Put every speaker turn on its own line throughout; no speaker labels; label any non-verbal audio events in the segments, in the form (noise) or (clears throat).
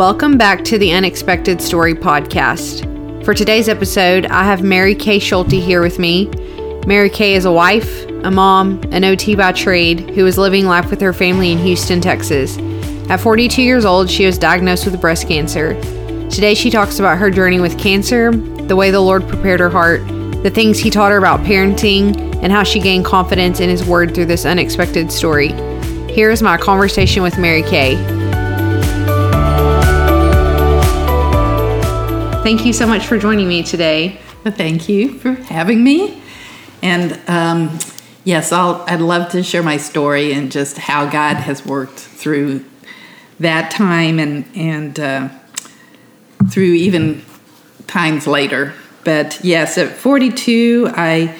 Welcome back to the Unexpected Story podcast. For today's episode, I have Mary Kaye Schulte here with me. Mary Kaye is a wife, a mom, an OT by trade who is living life with her family in Houston, Texas. At 42 years old, she was diagnosed with breast cancer. Today, she talks about her journey with cancer, the way the Lord prepared her heart, the things He taught her about parenting, and how she gained confidence in His Word through this unexpected story. Here is my conversation with Mary Kaye. Thank you so much for joining me today.
Thank you for having me. And um, yes, I'll, I'd love to share my story and just how God has worked through that time and and uh, through even times later. But yes, at 42, I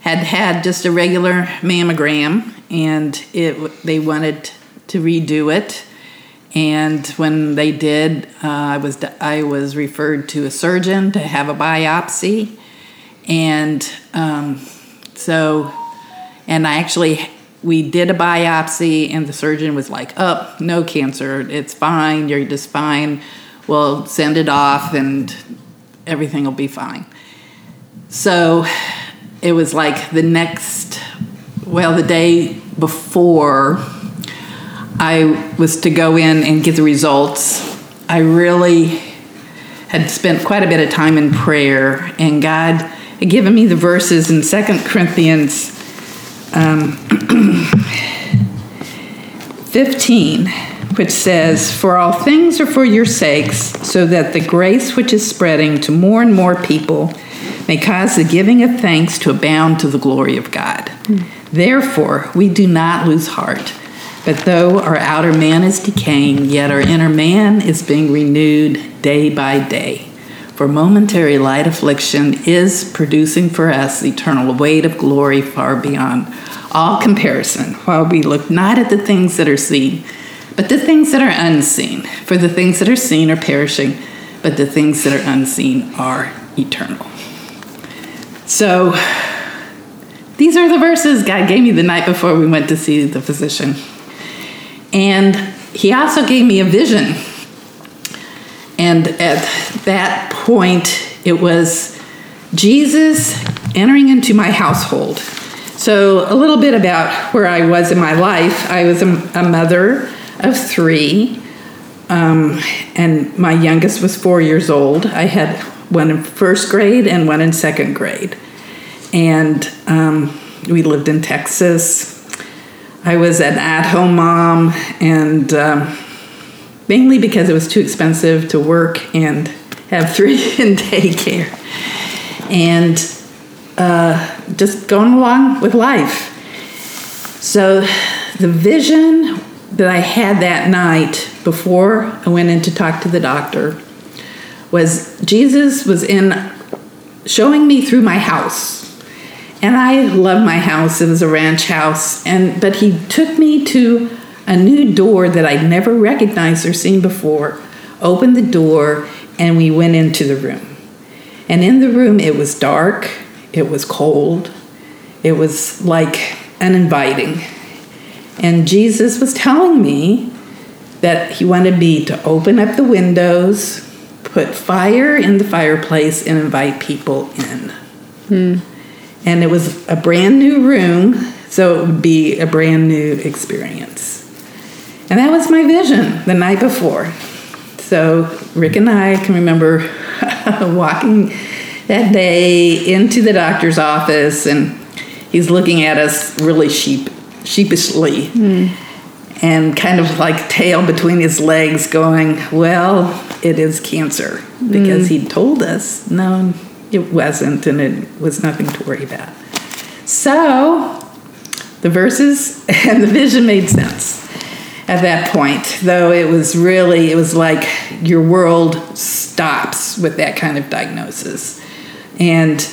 had had just a regular mammogram, and it they wanted to redo it and when they did, uh, I was I was referred to a surgeon to have a biopsy, and um, so, and I actually we did a biopsy, and the surgeon was like, "Oh, no cancer. It's fine. You're just fine. We'll send it off, and everything will be fine." So, it was like the next, well, the day before I was to go in and get the results, I really had spent quite a bit of time in prayer, and God had given me the verses in Second Corinthians um, (clears throat) 15, which says, For all things are for your sakes, so that the grace which is spreading to more and more people may cause the giving of thanks to abound to the glory of God. Mm. Therefore, we do not lose heart. But though our outer man is decaying, yet our inner man is being renewed day by day. For momentary light affliction is producing for us eternal weight of glory far beyond all comparison, while we look not at the things that are seen, but the things that are unseen. For the things that are seen are perishing, but the things that are unseen are eternal. So, these are the verses God gave me the night before we went to see the physician. And he also gave me a vision. And at that point, it was Jesus entering into my household. So, a little bit about where I was in my life. I was a, a mother of three, um, and my youngest was four years old. I had one in first grade and one in second grade. And um, we lived in Texas. I was an at home mom, and um, mainly because it was too expensive to work and have three (laughs) in daycare. And uh, just going along with life. So, the vision that I had that night before I went in to talk to the doctor was Jesus was in showing me through my house and I love my house. It was a ranch house, and but he took me to a new door that I'd never recognized or seen before. Opened the door, and we went into the room. And in the room, it was dark. It was cold. It was like uninviting. And Jesus was telling me that he wanted me to open up the windows, put fire in the fireplace, and invite people in. Hmm and it was a brand new room, so it would be a brand new experience. And that was my vision the night before. So Rick and I can remember (laughs) walking that day into the doctor's office, and he's looking at us really sheep, sheepishly. Mm. And kind of like tail between his legs, going, Well, it is cancer. Because mm. he told us, No, it wasn't, and it was nothing to worry about. So, the verses (laughs) and the vision made sense at that point, though it was really, it was like your world stops with that kind of diagnosis. And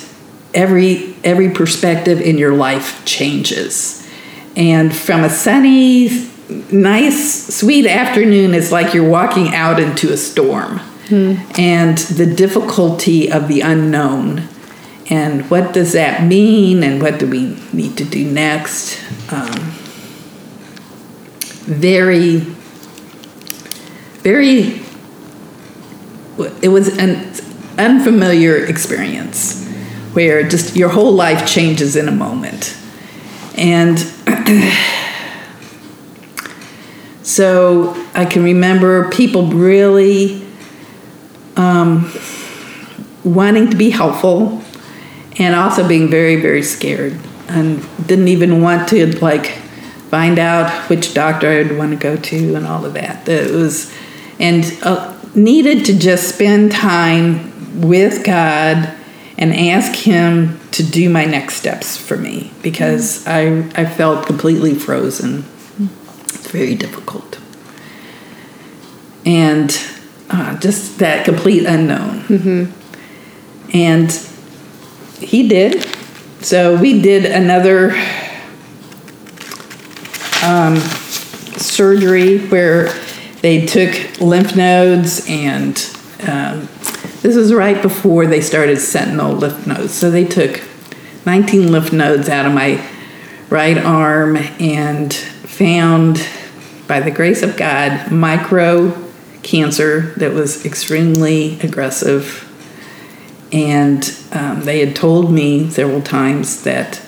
every every perspective in your life changes. And from a sunny, nice, sweet afternoon, it's like you're walking out into a storm hmm. and the difficulty of the unknown. And what does that mean, and what do we need to do next? Um, very, very it was an unfamiliar experience where just your whole life changes in a moment. And (clears throat) so I can remember people really um, wanting to be helpful and also being very, very scared and didn't even want to like find out which doctor I'd want to go to and all of that. It was, and uh, needed to just spend time with God and ask Him to do my next steps for me because I, I felt completely frozen. It's very difficult. And uh, just that complete unknown. Mm-hmm. And he did. So we did another um, surgery where they took lymph nodes and um, this was right before they started sentinel lymph nodes. So they took 19 lymph nodes out of my right arm and found, by the grace of God, micro cancer that was extremely aggressive. And um, they had told me several times that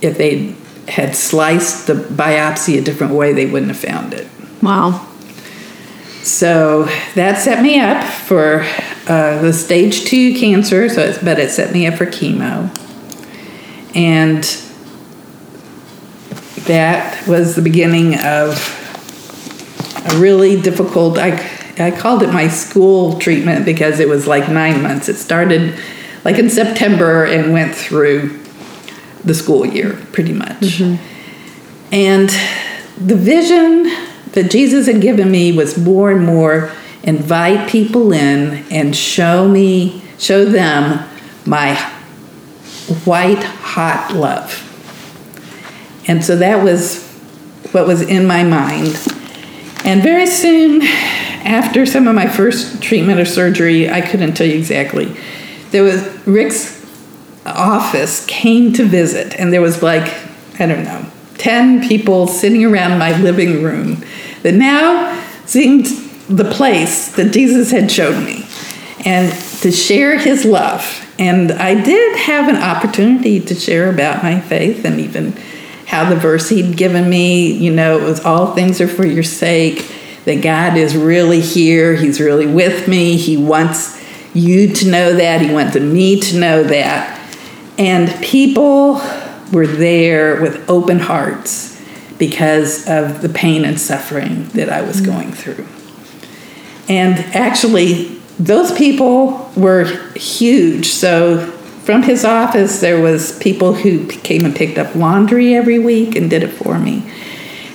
if they had sliced the biopsy a different way, they wouldn't have found it.
Wow.
So that set me up for uh, the stage two cancer, so but it set me up for chemo. And that was the beginning of a really difficult, I, I called it my school treatment because it was like nine months. It started like in September and went through the school year pretty much. Mm-hmm. And the vision that Jesus had given me was more and more invite people in and show me, show them my white hot love. And so that was what was in my mind. And very soon after some of my first treatment or surgery, I couldn't tell you exactly. There was Rick's office came to visit, and there was like, I don't know, 10 people sitting around my living room that now seemed the place that Jesus had showed me and to share his love. And I did have an opportunity to share about my faith and even how the verse he'd given me, you know, it was all things are for your sake, that God is really here, he's really with me, he wants you to know that, he wanted me to know that. And people were there with open hearts because of the pain and suffering that I was mm. going through. And actually, those people were huge. So from his office, there was people who came and picked up laundry every week and did it for me.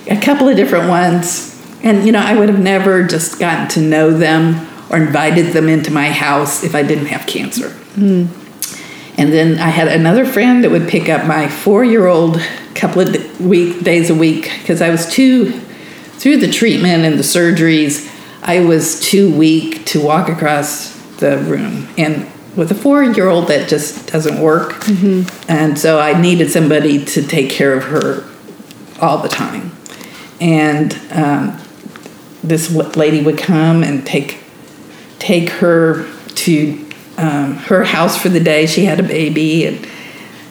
A couple of different ones. And, you know, I would have never just gotten to know them or invited them into my house if I didn't have cancer. Mm. And then I had another friend that would pick up my four year old couple of week, days a week because I was too, through the treatment and the surgeries, I was too weak to walk across the room. And with a four year old, that just doesn't work. Mm-hmm. And so I needed somebody to take care of her all the time. And um, this lady would come and take take her to um, her house for the day. She had a baby, and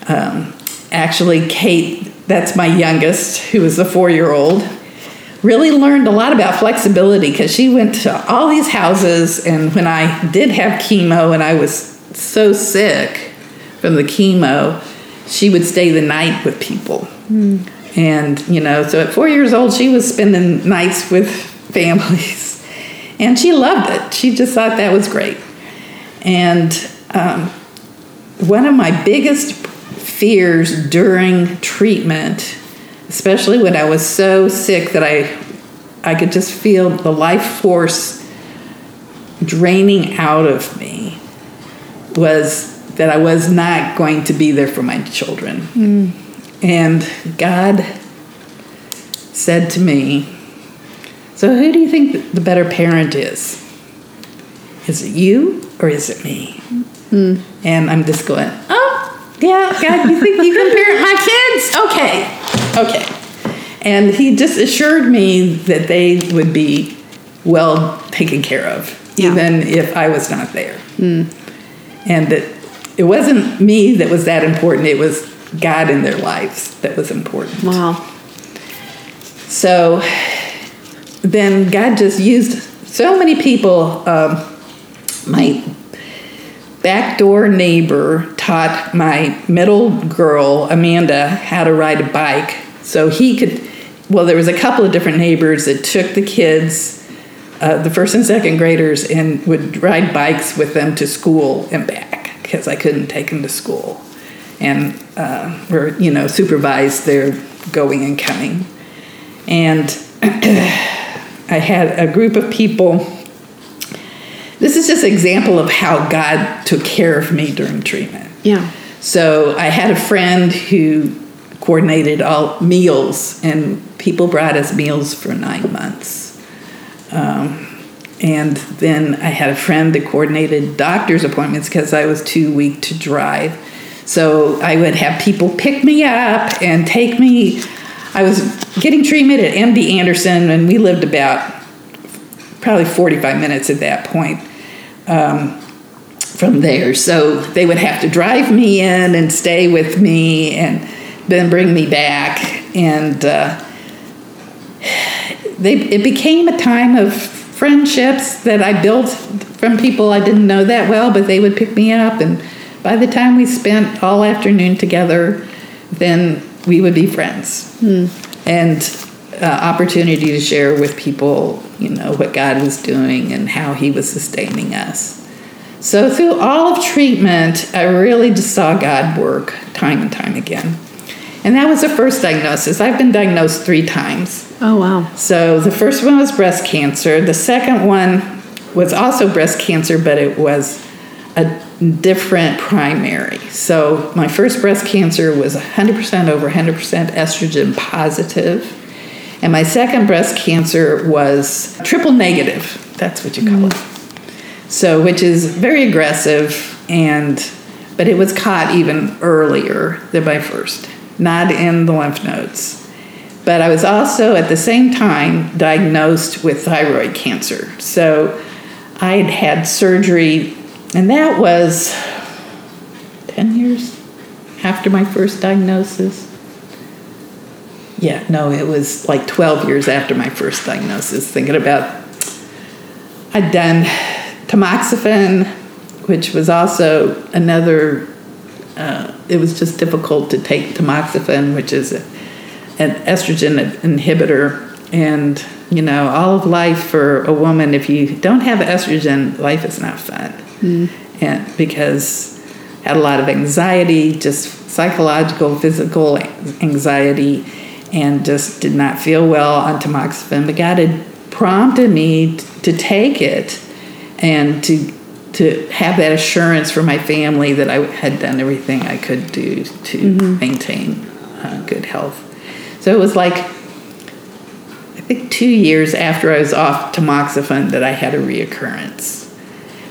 um, actually, Kate, that's my youngest, who was a four year old, really learned a lot about flexibility because she went to all these houses. And when I did have chemo and I was so sick from the chemo, she would stay the night with people. Mm. And, you know, so at four years old, she was spending nights with (laughs) families. And she loved it. She just thought that was great. And um, one of my biggest fears during treatment, especially when I was so sick that I, I could just feel the life force draining out of me, was that I was not going to be there for my children. Mm. And God said to me, So, who do you think the better parent is? Is it you or is it me? Mm. And I'm just going, oh, yeah, God, you think you can parent my kids? Okay, okay. And he just assured me that they would be well taken care of.
Yeah.
even if I was not there. And it, it wasn't me that was that important, it was God in their lives that was important.
Wow.
So then God just used so many people. Um, my backdoor neighbor taught my middle girl, Amanda, how to ride a bike. So he could, well, there was a couple of different neighbors that took the kids, uh, the first and second graders, and would ride bikes with them to school and back because I couldn't take them to school. And, uh, or, you know, supervise their going and coming. And (clears throat) I had a group of people. This is just an example of how God took care of me during treatment.
Yeah.
So I had a friend who coordinated all meals, and people brought us meals for nine months. Um, and then I had a friend that coordinated doctor's appointments because I was too weak to drive. So I would have people pick me up and take me. I was getting treatment at MD Anderson, and we lived about probably 45 minutes at that point um, from there. So they would have to drive me in and stay with me and then bring me back. And uh, they, it became a time of friendships that I built from people I didn't know that well, but they would pick me up. And by the time we spent all afternoon together, then we would be friends. And uh, opportunity to share with people, you know, what God was doing and how He was sustaining us. So through all of treatment, I really just saw God work time and time again. And that was the first diagnosis. I've been diagnosed three times.
Oh, wow.
So the first one was breast cancer. The second one was also breast cancer, but it was a different primary. So my first breast cancer was 100% over 100% estrogen positive. And my second breast cancer was triple negative. That's what you call mm. it. So, which is very aggressive, and but it was caught even earlier than my first, not in the lymph nodes. But I was also at the same time diagnosed with thyroid cancer. So I had had surgery, and that was 10 years after my first diagnosis. Yeah, no, it was like 12 years after my first diagnosis, thinking about I'd done tamoxifen, which was also another, uh, it was just difficult to take tamoxifen, which is a, an estrogen inhibitor. And, you know, all of life for a woman, if you don't have estrogen, life is not fun. And because I had a lot of anxiety, just psychological, physical anxiety, and just did not feel well on tamoxifen. But God had prompted me t- to take it and to to have that assurance for my family that I had done everything I could do to maintain uh, good health. So it was like I think two years after I was off tamoxifen that I had a reoccurrence,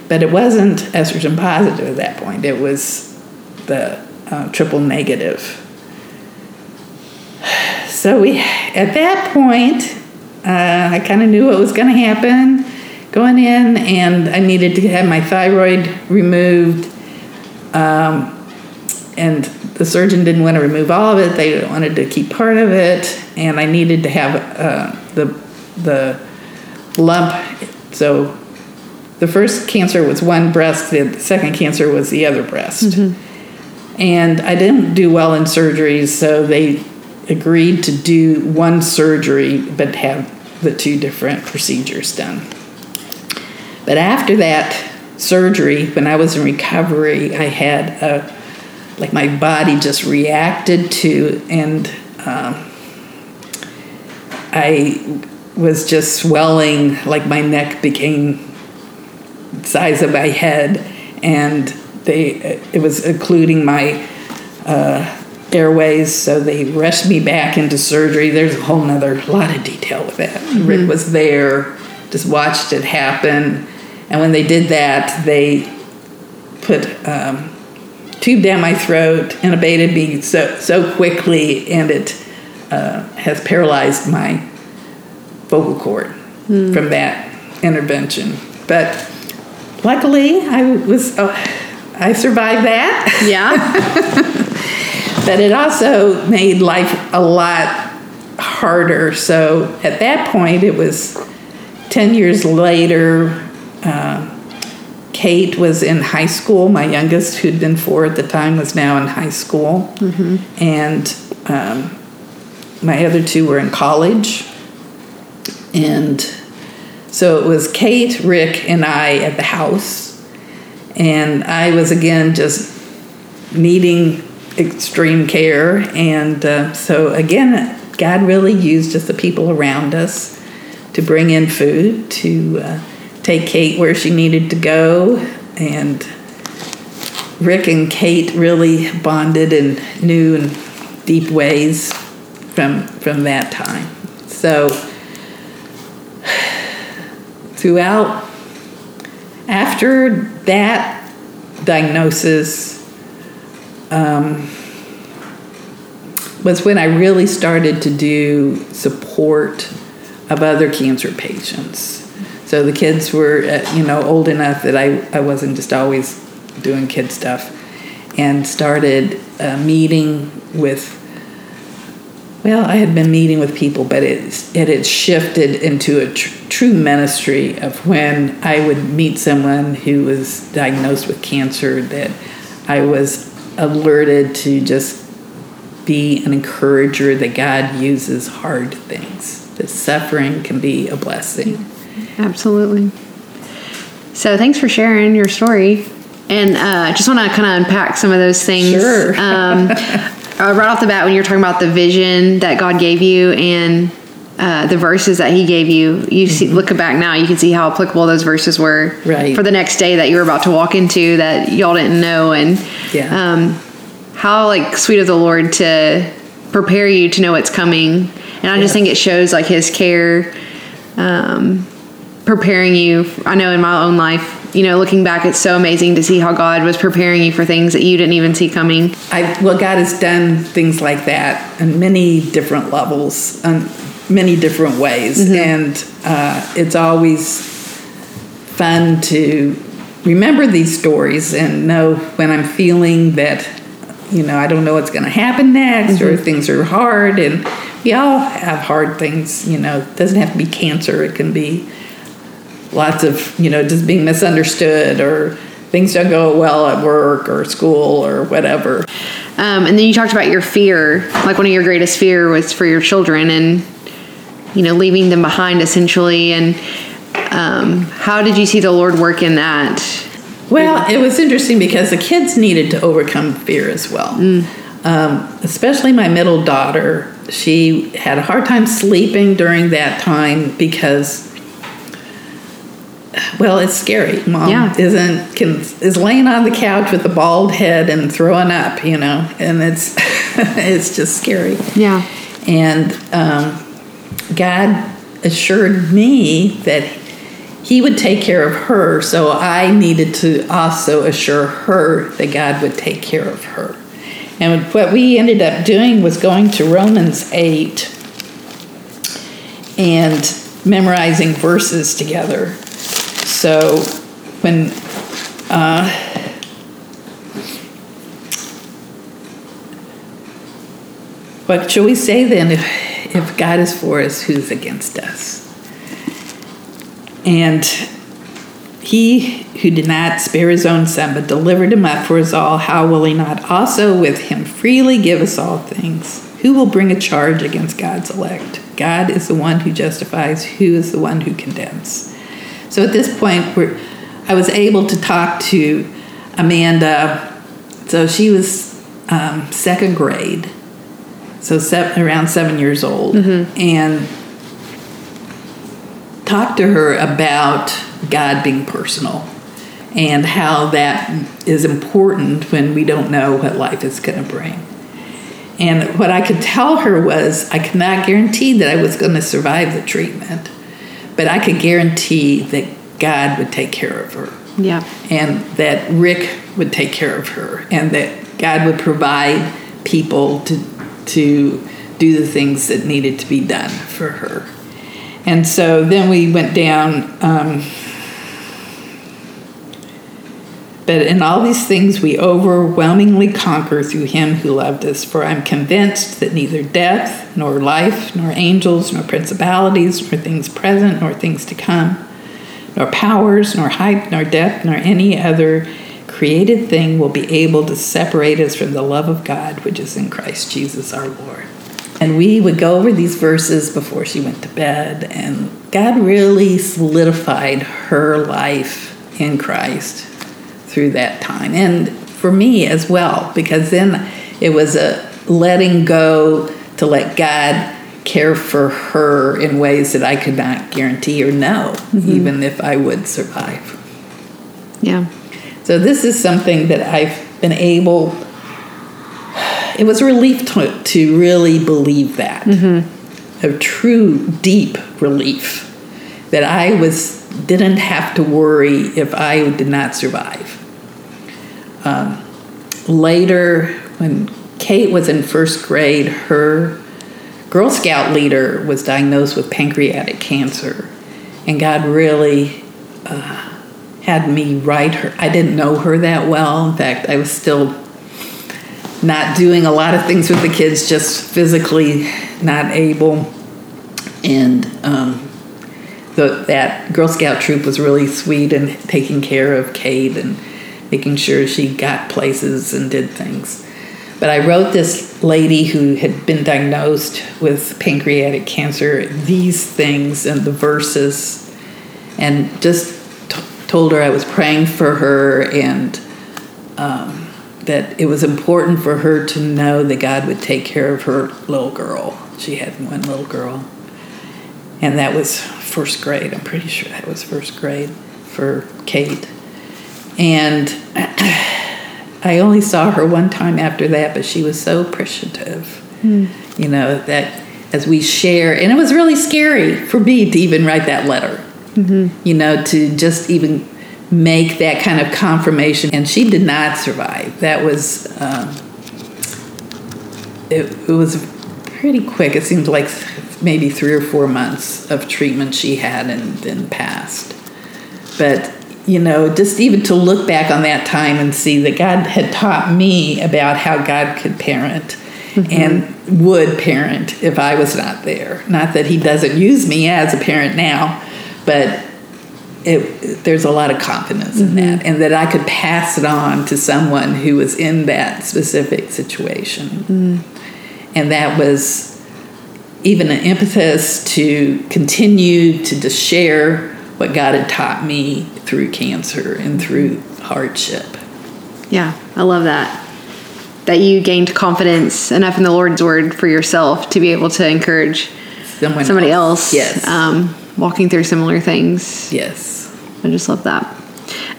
but it wasn't estrogen positive at that point. It was the uh, triple negative. (sighs) So we, at that point, uh, I kind of knew what was going to happen going in, and I needed to have my thyroid removed. Um, and the surgeon didn't want to remove all of it; they wanted to keep part of it, and I needed to have uh, the the lump. So the first cancer was one breast; the second cancer was the other breast. And I didn't do well in surgeries, so they agreed to do one surgery but have the two different procedures done. But after that surgery, when I was in recovery, I had a, like my body just reacted to, and um, I was just swelling, like my neck became size of my head, and they it was occluding my uh, airways, so they rushed me back into surgery. There's a whole nother lot of detail with that. Rick was there, just watched it happen, and when they did that, they put um, tube down my throat, and intubated me so so quickly, and it uh, has paralyzed my vocal cord from that intervention. But luckily, I was oh, I survived that.
Yeah. (laughs)
but it also made life a lot harder. So at that point, it was 10 years later. Uh, Kate was in high school. My youngest, who'd been four at the time, was now in high school. And um, my other two were in college. And so it was Kate, Rick, and I at the house. And I was again just needing extreme care. And uh, so again, God really used just the people around us to bring in food, to uh, take Kate where she needed to go. And Rick and Kate really bonded in new and deep ways from from that time. So throughout after that diagnosis um, was when I really started to do support of other cancer patients. So the kids were, uh, you know, old enough that I, I wasn't just always doing kid stuff and started uh, meeting with well, I had been meeting with people, but it, it had shifted into a tr- true ministry of when I would meet someone who was diagnosed with cancer that I was alerted to just be an encourager that God uses hard things, that suffering can be a blessing.
Absolutely. So thanks for sharing your story. And uh, just want to kind of unpack some of those things.
Sure. (laughs)
Um, uh, right off the bat, when you're talking about the vision that God gave you and uh, the verses that He gave you, you see, look back now, you can see how applicable those verses were
Right.
for the next day that you were about to walk into that y'all didn't know, and
Yeah.
um, how like sweet of the Lord to prepare you to know what's coming. And I just think it shows like His care, um, preparing you. I know in my own life, you know, looking back, it's so amazing to see how God was preparing you for things that you didn't even see coming.
I well, God has done things like that on many different levels, on many different ways, and uh, it's always fun to remember these stories and know when I'm feeling that, you know, I don't know what's going to happen next, or things are hard, and we all have hard things. You know, it doesn't have to be cancer; it can be lots of you know just being misunderstood or things don't go well at work or school or whatever
Um, and then you talked about your fear, like one of your greatest fear was for your children and, you know, leaving them behind essentially. And um, how did you see the Lord work in that?
well it was interesting because the kids needed to overcome fear as well um, especially my middle daughter she had a hard time sleeping during that time because well it's scary mom
Yeah.
isn't can is laying on the couch with a bald head and throwing up you know and it's (laughs) it's just scary
Yeah.
And um, God assured me that He would take care of her, so I needed to also assure her that God would take care of her. And what we ended up doing was going to Romans 8 and memorizing verses together. So when uh, What shall we say then if, if God is for us, who's against us? And he who did not spare his own son, but delivered him up for us all, how will he not also with him freely give us all things? Who will bring a charge against God's elect? God is the one who justifies, who is the one who condemns. So at this point, we're, I was able to talk to Amanda. So she was um, second grade so seven, around seven years old, and talked to her about God being personal and how that is important when we don't know what life is going to bring. And what I could tell her was I could not guarantee that I was going to survive the treatment, but I could guarantee that God would take care of her
Yeah.
and that Rick would take care of her, and that God would provide people to to do the things that needed to be done for her. And so then we went down. Um, But in all these things we overwhelmingly conquer through him who loved us. For I'm convinced that neither death, nor life, nor angels, nor principalities, nor things present, nor things to come, nor powers, nor height, nor depth, nor any other created thing will be able to separate us from the love of God which is in Christ Jesus our Lord. And we would go over these verses before she went to bed, and God really solidified her life in Christ through that time. And for me as well, because then it was a letting go to let God care for her in ways that I could not guarantee or know, mm-hmm. even if I would survive.
Yeah.
So this is something that I've been able it was a relief to, to really believe that. Mm-hmm. A true deep relief that I was didn't have to worry if I did not survive. Um, later, when Kate was in first grade, her Girl Scout leader was diagnosed with pancreatic cancer, and God really uh, had me write her. I didn't know her that well. In fact, I was still not doing a lot of things with the kids, just physically not able. And um, the, that Girl Scout troop was really sweet and taking care of Kate and making sure she got places and did things. But I wrote this lady who had been diagnosed with pancreatic cancer these things and the verses, and just t- told her I was praying for her and. Um, that it was important for her to know that God would take care of her little girl. She had one little girl. And that was first grade. I'm pretty sure that was first grade for Kate. And I only saw her one time after that, but she was so appreciative. Mm. You know, that as we share, and it was really scary for me to even write that letter. Mm-hmm. You know, to just even make that kind of confirmation. And she did not survive. That was, um, it, it was pretty quick. It seemed like maybe three or four months of treatment she had and then passed. But, you know, just even to look back on that time and see that God had taught me about how God could parent. Mm-hmm. and would parent if I was not there. Not that he doesn't use me as a parent now, but it, there's a lot of confidence mm-hmm. in that, and that I could pass it on to someone who was in that specific situation. Mm-hmm. And that was even an impetus to continue to just share what God had taught me through cancer and through hardship.
Yeah, I love that. That you gained confidence enough in the Lord's word for yourself to be able to encourage Someone somebody else. else
yes.
Um, walking through similar things.
Yes.
I just love that.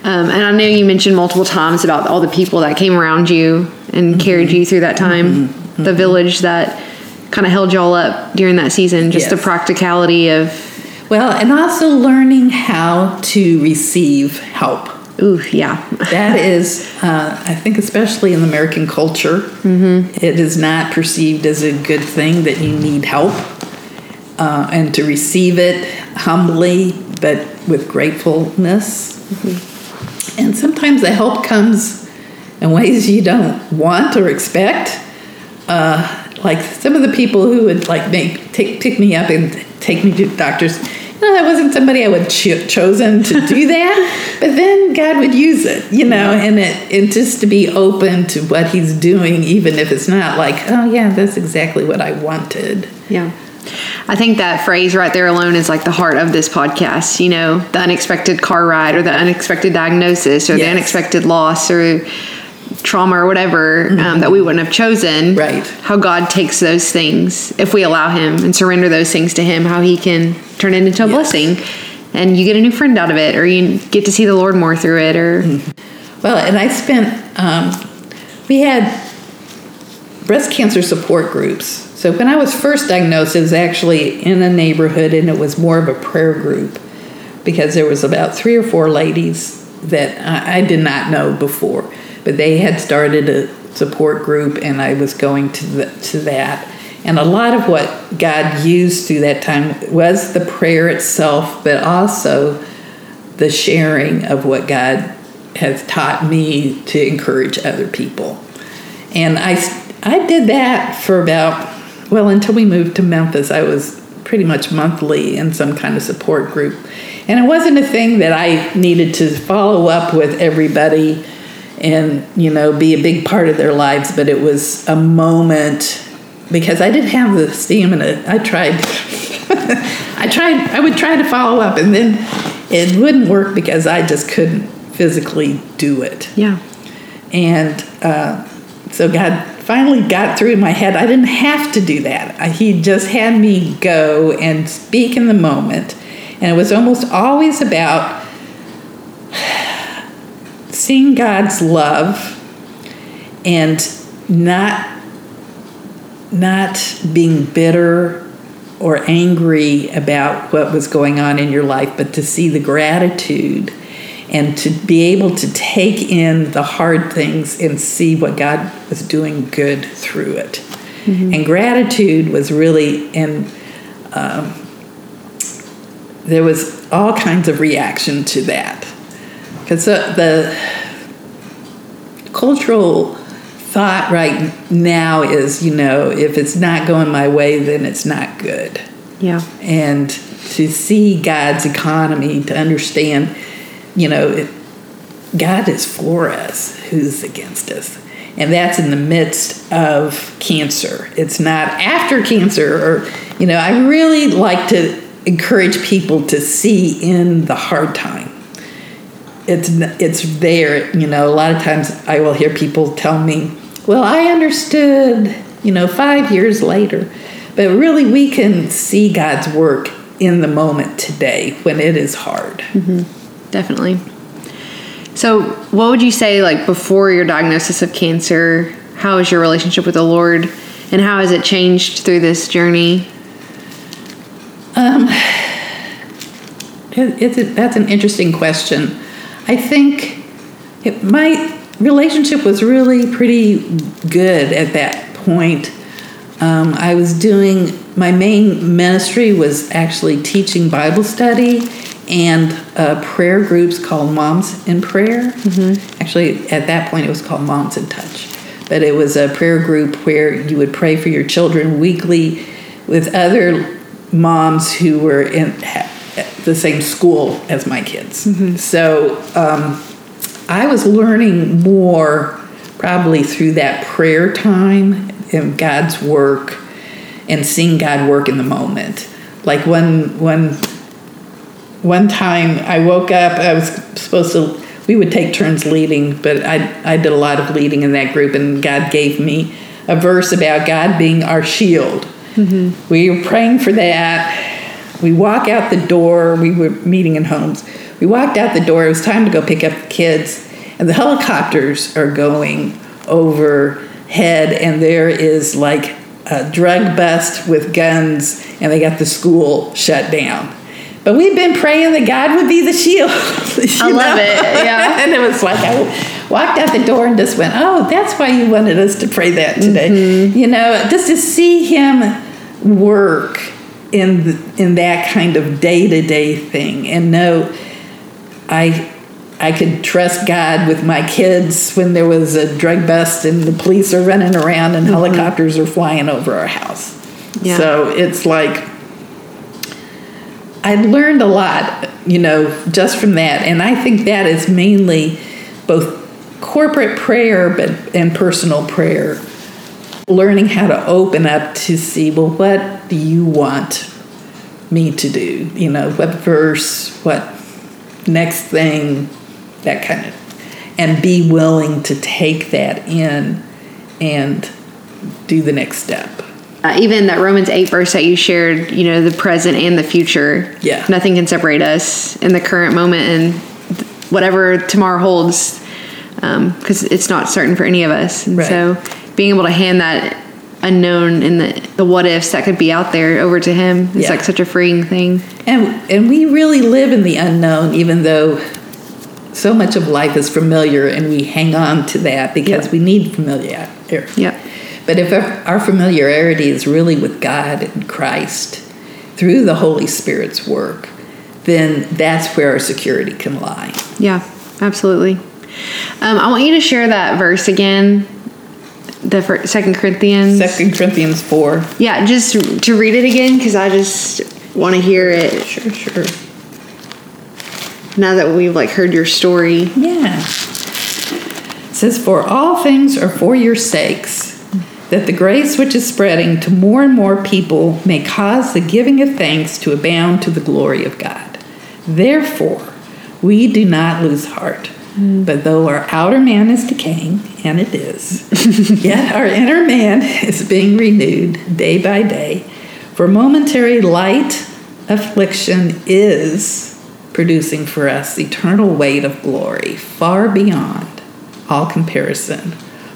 Um, and I know you mentioned multiple times about all the people that came around you and mm-hmm. carried you through that time, mm-hmm. the village that kind of held y'all up during that season, just yes. the practicality of.
Well, and also learning how to receive help.
Ooh, yeah. (laughs)
that is, uh, I think, especially in American culture, mm-hmm. it is not perceived as a good thing that you need help. Uh, and to receive it humbly but with gratefulness. Mm-hmm. And sometimes the help comes in ways you don't want or expect. Uh, like some of the people who would like make take pick me up and take me to doctors. You know, that wasn't somebody I would cho- chosen to do (laughs) that, but then God would use it, you know, and it and just to be open to what He's doing, even if it's not like, oh yeah, that's exactly what I wanted.
Yeah. I think that phrase right there alone is like the heart of this podcast. You know, the unexpected car ride or the unexpected diagnosis or yes. the unexpected loss or trauma or whatever um, mm-hmm. um, that we wouldn't have chosen.
Right.
How God takes those things, if we allow Him and surrender those things to Him, how He can turn it into a yes. blessing. And you get a new friend out of it, or you get to see the Lord more through it, or.
Mm-hmm. Well, and I spent, um, we had breast cancer support groups so when I was first diagnosed, it was actually in a neighborhood and it was more of a prayer group because there was about three or four ladies that I, I did not know before, but they had started a support group and I was going to the, to that. And a lot of what God used through that time was the prayer itself, but also the sharing of what God has taught me to encourage other people. And I, I did that for about, well, until we moved to Memphis, I was pretty much monthly in some kind of support group. And it wasn't a thing that I needed to follow up with everybody and, you know, be a big part of their lives, but it was a moment because I didn't have the stamina. I tried, (laughs) I tried, I would try to follow up and then it wouldn't work because I just couldn't physically do it.
Yeah.
And uh, so God finally got through in my head. I didn't have to do that. He just had me go and speak in the moment. And it was almost always about seeing God's love and not not being bitter or angry about what was going on in your life, but to see the gratitude and to be able to take in the hard things and see what God was doing good through it. Mm-hmm. And gratitude was really, and um, there was all kinds of reaction to that. Because the, the cultural thought right now is, you know, if it's not going my way, then it's not good.
Yeah.
And to see God's economy, to understand you know, it, God is for us, who's against us? And that's in the midst of cancer. It's not after cancer, or, you know, I really like to encourage people to see in the hard time. It's, it's there, you know. A lot of times I will hear people tell me, well, I understood, you know, five years later. But really, we can see God's work in the moment today when it is hard.
Mm-hmm definitely. So, what would you say, like, before your diagnosis of cancer? How is your relationship with the Lord, and how has it changed through this journey?
Um, (sighs) it, it's a, that's an interesting question. I think it, my relationship was really pretty good at that point. Um, I was doing my main ministry was actually teaching Bible study and uh, prayer groups called Moms in Prayer. Mm-hmm. Actually, at that point, it was called Moms in Touch. But it was a prayer group where you would pray for your children weekly with other moms who were in the same school as my kids. Mm-hmm. So um, I was learning more probably through that prayer time and God's work and seeing God work in the moment. Like when when one time I woke up, I was supposed to, we would take turns leading, but I, I did a lot of leading in that group, and God gave me a verse about God being our shield. Mm-hmm. We were praying for that. We walk out the door, we were meeting in homes. We walked out the door, it was time to go pick up the kids, and the helicopters are going overhead, and there is like a drug bust with guns, and they got the school shut down but we've been praying that God would be the shield. (laughs)
I love know? it. Yeah. (laughs)
and it was like I walked out the door and just went, "Oh, that's why you wanted us to pray that today." Mm-hmm. You know, just to see Him work in the, in that kind of day to day thing, and know I I could trust God with my kids when there was a drug bust and the police are running around and mm-hmm. helicopters are flying over our house. Yeah. So it's like I learned a lot, you know, just from that, and I think that is mainly both corporate prayer, but and personal prayer. Learning how to open up to see, well, what do you want me to do? You know, what verse, what next thing, that kind of, and be willing to take that in and do the next step
uh, even that Romans 8 verse that you shared, you know, the present and the future.
Yeah.
Nothing can separate us in the current moment and whatever tomorrow holds, because um, it's not certain for any of us. And right. so being able to hand that unknown and the, the what ifs that could be out there over to him is yeah. like such a freeing thing.
And, and we really live in the unknown, even though so much of life is familiar and we hang on to that because yeah. we need familiarity.
Yeah.
But if our familiarity is really with God and Christ through the Holy Spirit's work, then that's where our security can lie.
Yeah, absolutely. Um, I want you to share that verse again. The fir- Second Corinthians.
Second Corinthians 4.
Yeah, just to read it again because I just want to hear it
Sure, sure.
now that we've like heard your story.
Yeah. It says, For all things are for your sakes, that the grace which is spreading to more and more people may cause the giving of thanks to abound to the glory of God. Therefore, we do not lose heart. But though our outer man is decaying, and it is, (laughs) yet our inner man is being renewed day by day. For momentary light affliction is producing for us eternal weight of glory far beyond all comparison.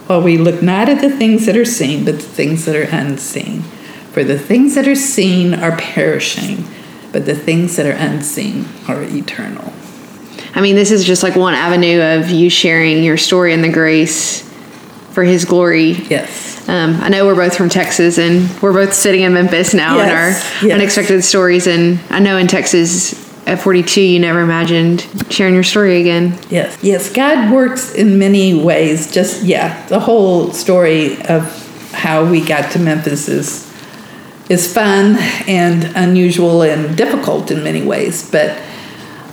While we look not at the things that are seen, but the things that are unseen. For the things that are seen are perishing, but the things that are unseen are eternal.
I mean, this is just like one avenue of you sharing your story and the grace for His glory.
Yes.
Um, I know we're both from Texas and we're both sitting in Memphis now in our
Yes, yes.
unexpected stories. And I know in Texas at 42, you never imagined sharing your story again.
Yes. Yes, God works in many ways. Just yeah, the whole story of how we got to Memphis is is fun and unusual and difficult in many ways. But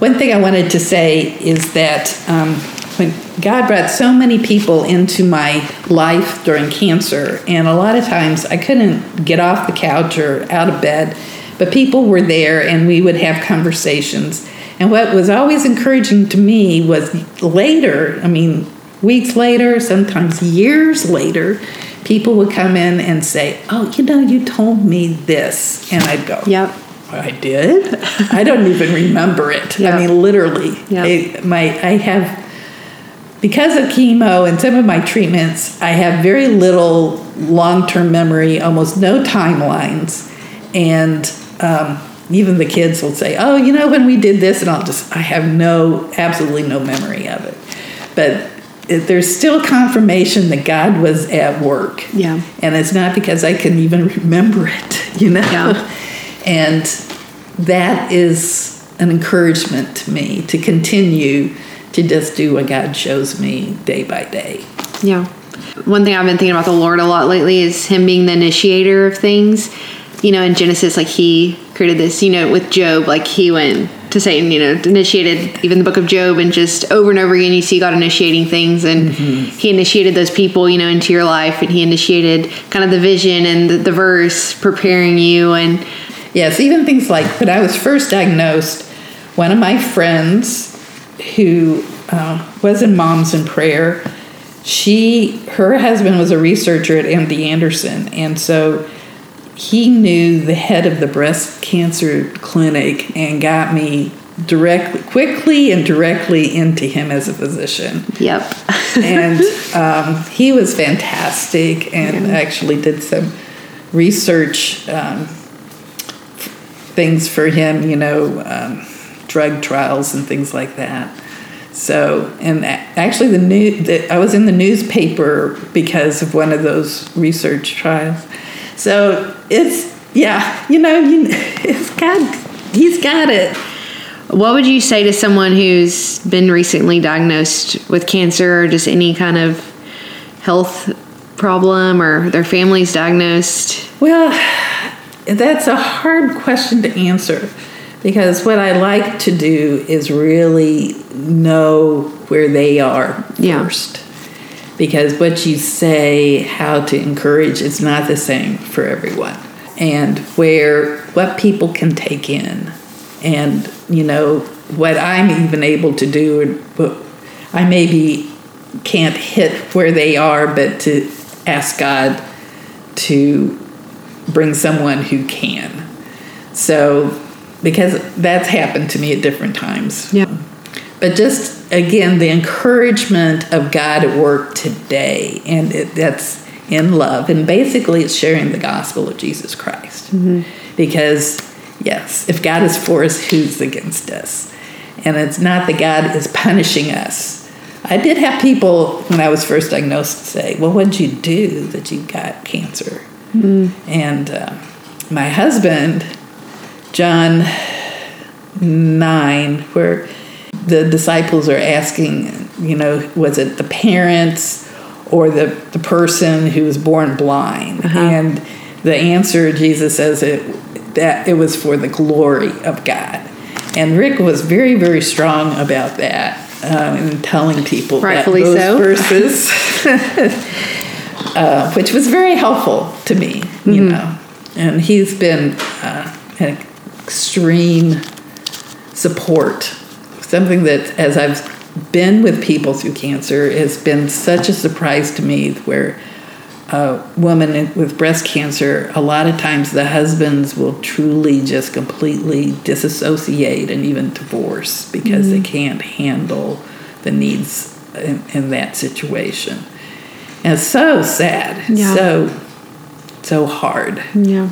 one thing I wanted to say is that um, when God brought so many people into my life during cancer, and a lot of times I couldn't get off the couch or out of bed, but people were there and we would have conversations. And what was always encouraging to me was later, I mean, weeks later, sometimes years later, people would come in and say, Oh, you know, you told me this. And I'd go,
Yep.
I did. I don't even remember it.
Yeah.
I mean, literally.
Yeah.
I, my I have because of chemo and some of my treatments. I have very little long-term memory, almost no timelines, and um, even the kids will say, "Oh, you know when we did this," and I'll just I have no, absolutely no memory of it. But it, there's still confirmation that God was at work.
Yeah.
And it's not because I can even remember it, (laughs) you know?
Yeah.
And that is an encouragement to me to continue to just do what God shows me day by day.
Yeah. One thing I've been thinking about the Lord a lot lately is Him being the initiator of things. You know, in Genesis, like He created this, you know, with Job, like He went to Satan, you know, initiated even the book of Job, and just over and over again, you see God initiating things, and mm-hmm. He initiated those people, you know, into your life, and He initiated kind of the vision and the, the verse preparing you, and
Yes, even things like when I was first diagnosed, one of my friends who uh, was in Moms in Prayer, she her husband was a researcher at MD Anderson, and so he knew the head of the breast cancer clinic and got me directly, quickly and directly into him as a physician.
Yep, (laughs)
and um, he was fantastic and actually did some research um, things for him you know um, drug trials and things like that. So and actually the new the, i was in the newspaper because of one of those research trials. So it's yeah you know you, (laughs) it's got he's got it.
What would you say to someone who's been recently diagnosed with cancer or just any kind of health problem or their family's diagnosed?
Well, that's a hard question to answer because what I like to do is really know where they are
Yeah.
first. Because what you say, how to encourage, is not the same for everyone. And where what people can take in, and you know what I'm even able to do, and I maybe can't hit where they are, but to ask God to bring someone who can. So, because that's happened to me at different times.
Yeah.
But just again, the encouragement of God at work today, and it, that's in love. And basically, it's sharing the gospel of Jesus Christ. Mm-hmm. Because, yes, if God is for us, who's against us? And it's not that God is punishing us. I did have people when I was first diagnosed say, Well, what did you do that you got cancer? And uh, my husband, John 9, where the disciples are asking, you know, was it the parents or the, the person who was born blind?
Uh-huh.
And the answer, Jesus says it that it was for the glory of God. And Rick was very, very strong about that um, in telling people
Rightfully
that
so.
those verses, (laughs) (laughs) uh, which was very helpful to me, you
Mm-hmm.
know. And he's been uh, an extreme support. Something that, as I've been with people through cancer, has been such a surprise to me. Where a woman with breast cancer, a lot of times the husbands will truly just completely disassociate and even divorce because they can't handle the needs in, in that situation. And it's so sad,
Yeah.
so so hard.
Yeah.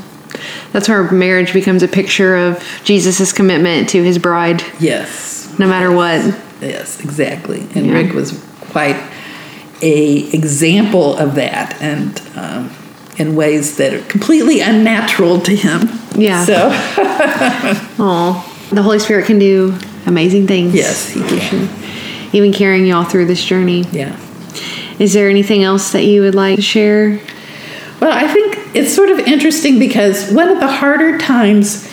That's where marriage becomes a picture of Jesus' commitment to his bride,
Yes.
no matter what.
Yes, exactly. And
Yeah.
Rick was quite a example of that, and um, in ways that are completely unnatural to him.
Yeah.
So (laughs)
Oh, the Holy Spirit can do amazing things.
yes, he can.
Even carrying y'all through this journey.
Yeah.
Is there anything else that you would like to share?
Well, I think it's sort of interesting because one of the harder times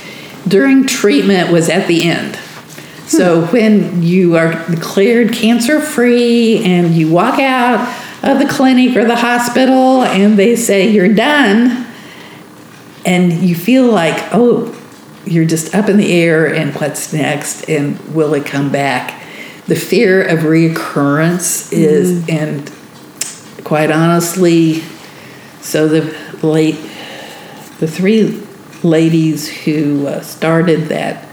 during treatment was at the end. So hmm. when you are declared cancer free and you walk out of the clinic or the hospital and they say you're done, and you feel like, oh, you're just up in the air and what's next and will it come back? The fear of reoccurrence is, mm. and quite honestly, so the late, the three ladies who uh, started that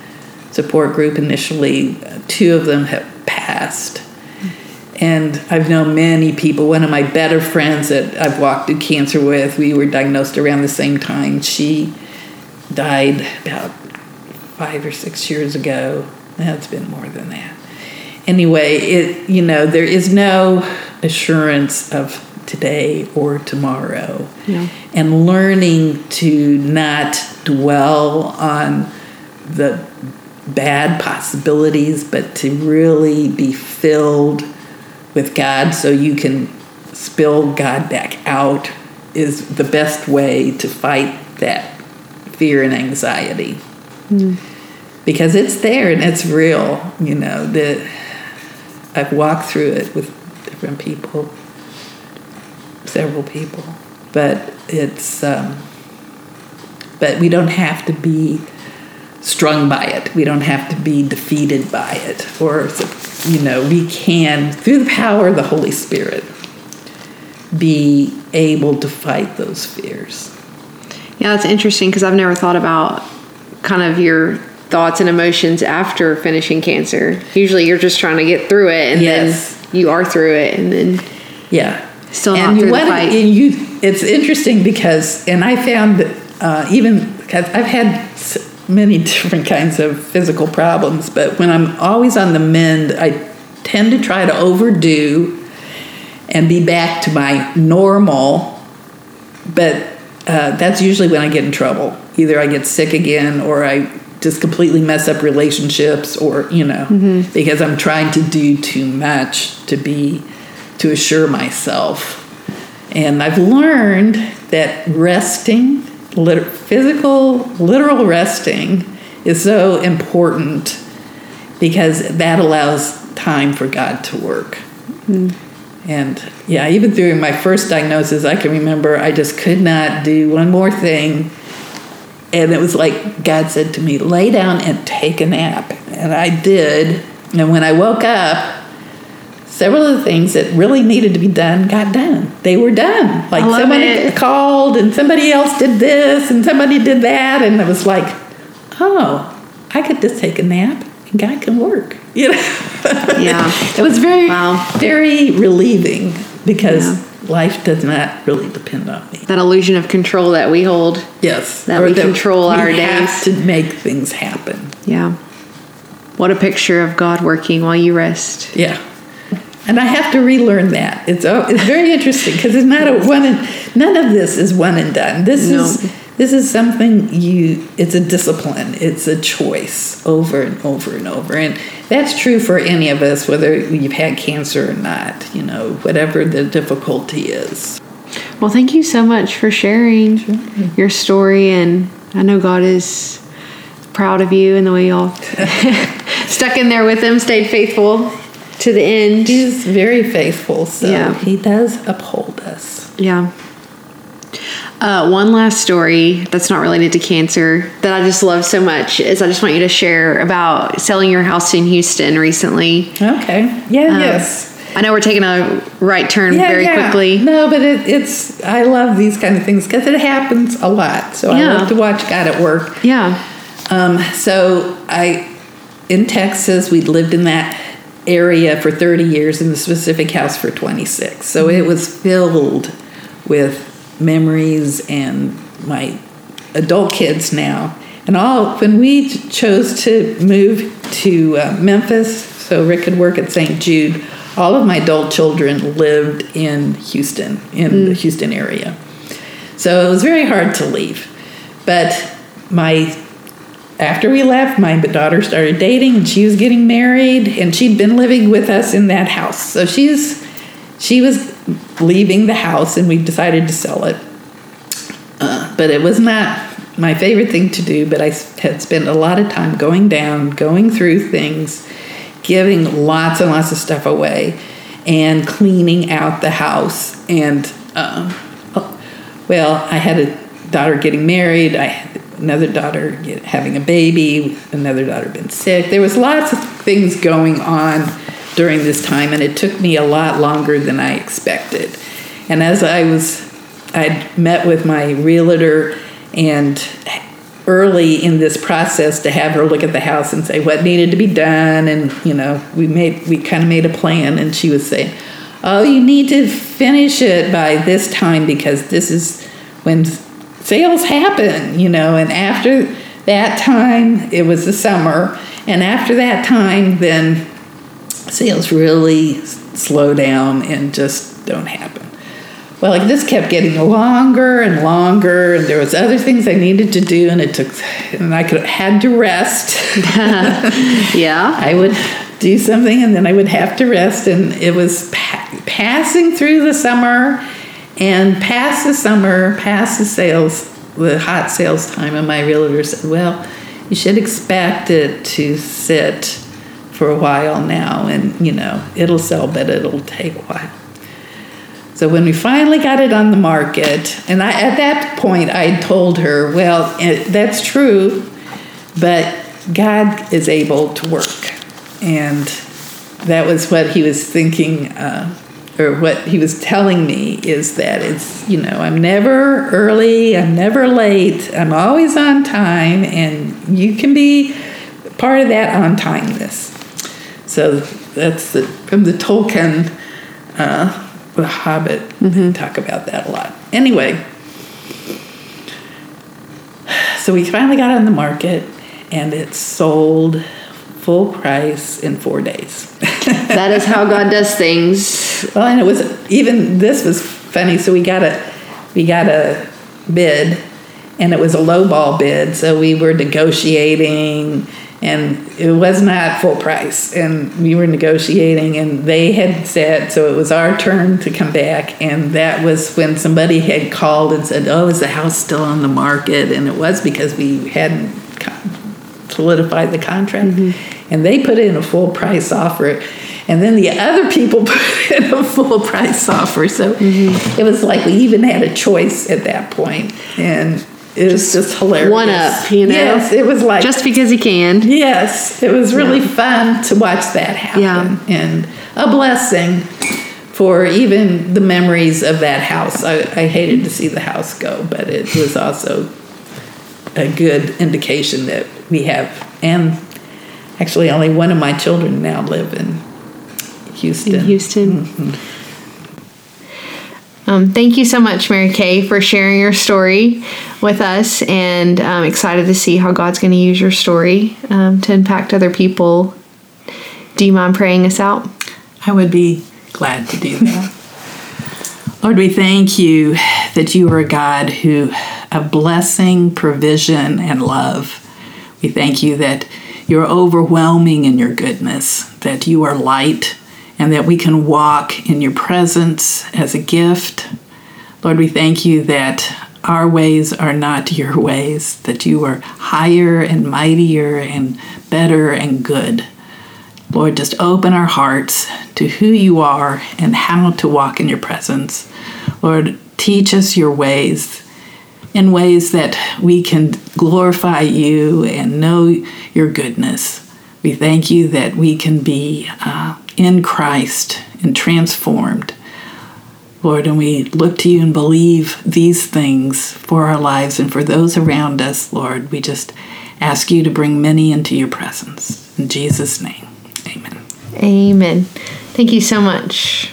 support group initially, uh, two of them have passed. And I've known many people. One of my better friends that I've walked through cancer with, we were diagnosed around the same time. She died about five or six years ago. It's been more than that. Anyway, it you know there is no assurance of today or tomorrow,
Yeah.
and learning to not dwell on the bad possibilities, but to really be filled with God so you can spill God back out is the best way to fight that fear and anxiety. Hmm. Because it's there and it's real, you know, that I've walked through it with different people, several people, but it's, um, but we don't have to be strung by it. We don't have to be defeated by it. Or, you know, we can, through the power of the Holy Spirit, be able to fight those fears.
Yeah, that's interesting because I've never thought about kind of your thoughts and emotions after finishing cancer. Usually you're just trying to get through it and
Yes.
then you are through it and then
Yeah.
Still
and
not through the fight.
And you, it's interesting because, and I found that uh, even because I've had many (laughs) different kinds of physical problems, but when I'm always on the mend, I tend to try to overdo and be back to my normal. But uh, that's usually when I get in trouble. Either I get sick again or I just completely mess up relationships or, you know, mm-hmm. because I'm trying to do too much to be, to assure myself. And I've learned that resting, lit- physical, literal resting, is so important because that allows time for God to work. Mm-hmm. And yeah, even through my first diagnosis, I can remember I just could not do one more thing. And it was like God said to me, lay down and take a nap. And I did. And when I woke up, several of the things that really needed to be done got done. They were done. Like somebody
it.
called and somebody else did this and somebody did that. And I was like, oh, I could just take a nap and God can work. (laughs) You know?
Yeah.
it was very,
Wow.
very relieving because life does not really depend on me.
that illusion of control that we hold.
Yes.
That we control
we
our days.
to make things happen.
Yeah. What a picture of God working while you rest.
Yeah. And I have to relearn that. It's oh, it's very interesting because it's not a one and none of this is one and done. This
No.
is this is something you it's a discipline. It's a choice over and over and over. And that's true for any of us whether you've had cancer or not you know whatever the difficulty is.
Well thank you so much for sharing sure. your story. And i know god is proud of you and the way y'all (laughs) stuck in there with him stayed faithful to the end.
He's very faithful so yeah. he does uphold us.
Yeah uh, one last story that's not related to cancer that I just love so much is I just want you to share about selling your house in Houston recently.
Okay. Yeah. Um, yes.
I know we're taking a right turn yeah, very yeah. quickly.
No, but it, it's I love these kind of things because it happens a lot. So yeah. I love to watch God at work.
Yeah.
Um, so I in Texas we'd lived in that area for 30 years in the specific house for 26. So it was filled with memories and my adult kids now. And all when we chose to move to uh, Memphis, so Rick could work at St. Jude, all of my adult children lived in Houston, in mm. the Houston area. So it was very hard to leave. But my after we left, my daughter started dating and she was getting married and she'd been living with us in that house. So she's she was leaving the house and we decided to sell it. Uh, but it was not my favorite thing to do, but I had spent a lot of time going down, going through things, giving lots and lots of stuff away, and cleaning out the house. And, um, well, I had a daughter getting married, I had another daughter having a baby, another daughter been sick. There was lots of things going on during this time, and it took me a lot longer than I expected. And as I was, I'd met with my realtor, and early in this process to have her look at the house and say what needed to be done and you know we made we kind of made a plan and she was saying oh you need to finish it by this time because this is when sales happen you know and after that time it was the summer and after that time then sales really slow down and just don't happen. Well, like this kept getting longer and longer, and there was other things I needed to do, and it took, and I could had to rest. (laughs)
yeah, (laughs)
I would do something, and then I would have to rest, and it was pa- passing through the summer, and past the summer, past the sales, the hot sales time, and my realtor said, "Well, you should expect it to sit." For a while now, and you know, it'll sell, but it'll take a while. So when we finally got it on the market, and I, at that point I told her, well, it, that's true, but God is able to work. And that was what he was thinking, uh, or what he was telling me is that it's, you know, I'm never early, I'm never late, I'm always on time, and you can be part of that on timeness. So that's the, from the Tolkien, uh, The Hobbit. Mm-hmm. Talk about that a lot. Anyway, so we finally got it on the market, and it sold full price in four days. (laughs)
that is how God does things.
Well, and it was even this was funny. So we got a we got a bid, and it was a low ball bid. So we were negotiating and it was not full price. And we were negotiating and they had said so it was our turn to come back. And that was when somebody had called and said oh is the house still on the market? And it was because we hadn't solidified the contract. Mm-hmm. and they put in a full price offer. And then the other people (laughs) put in a full price offer. So mm-hmm. it was like we even had a choice at that point. And it was just hilarious.
One up, you know.
Yes, it was like
just because he can.
Yes, it was really yeah. fun to watch that happen, yeah. and a blessing for even the memories of that house. I, I hated to see the house go, but it was also a good indication that we have, and actually, only one of my children now live in Houston.
In Houston. Mm-hmm. Um, thank you so much, Mary Kaye, for sharing your story with us, and I'm excited to see how God's going to use your story um, to impact other people. Do you mind praying us out?
I would be glad to do that. Lord, we thank you that you are a God who of blessing, provision, and love. We thank you that you're overwhelming in your goodness, that you are light, and that we can walk in your presence as a gift. Lord, we thank you that our ways are not your ways, that you are higher and mightier and better and good. Lord, just open our hearts to who you are and how to walk in your presence. Lord, teach us your ways in ways that we can glorify you and know your goodness. We thank you that we can be uh, in Christ and transformed. Lord, and we look to you and believe these things for our lives and for those around us, Lord. We just ask you to bring many into your presence. In Jesus' name, amen.
Amen. Thank you so much.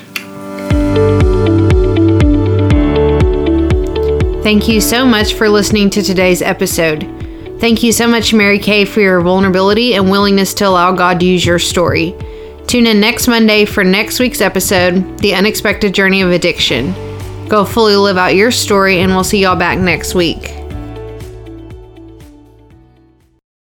Thank you so much for listening to today's episode. Thank you so much, Mary Kaye, for your vulnerability and willingness to allow God to use your story. Tune in next Monday for next week's episode The Unexpected Journey of Addiction. Go fully live out your story, and we'll see y'all back next week.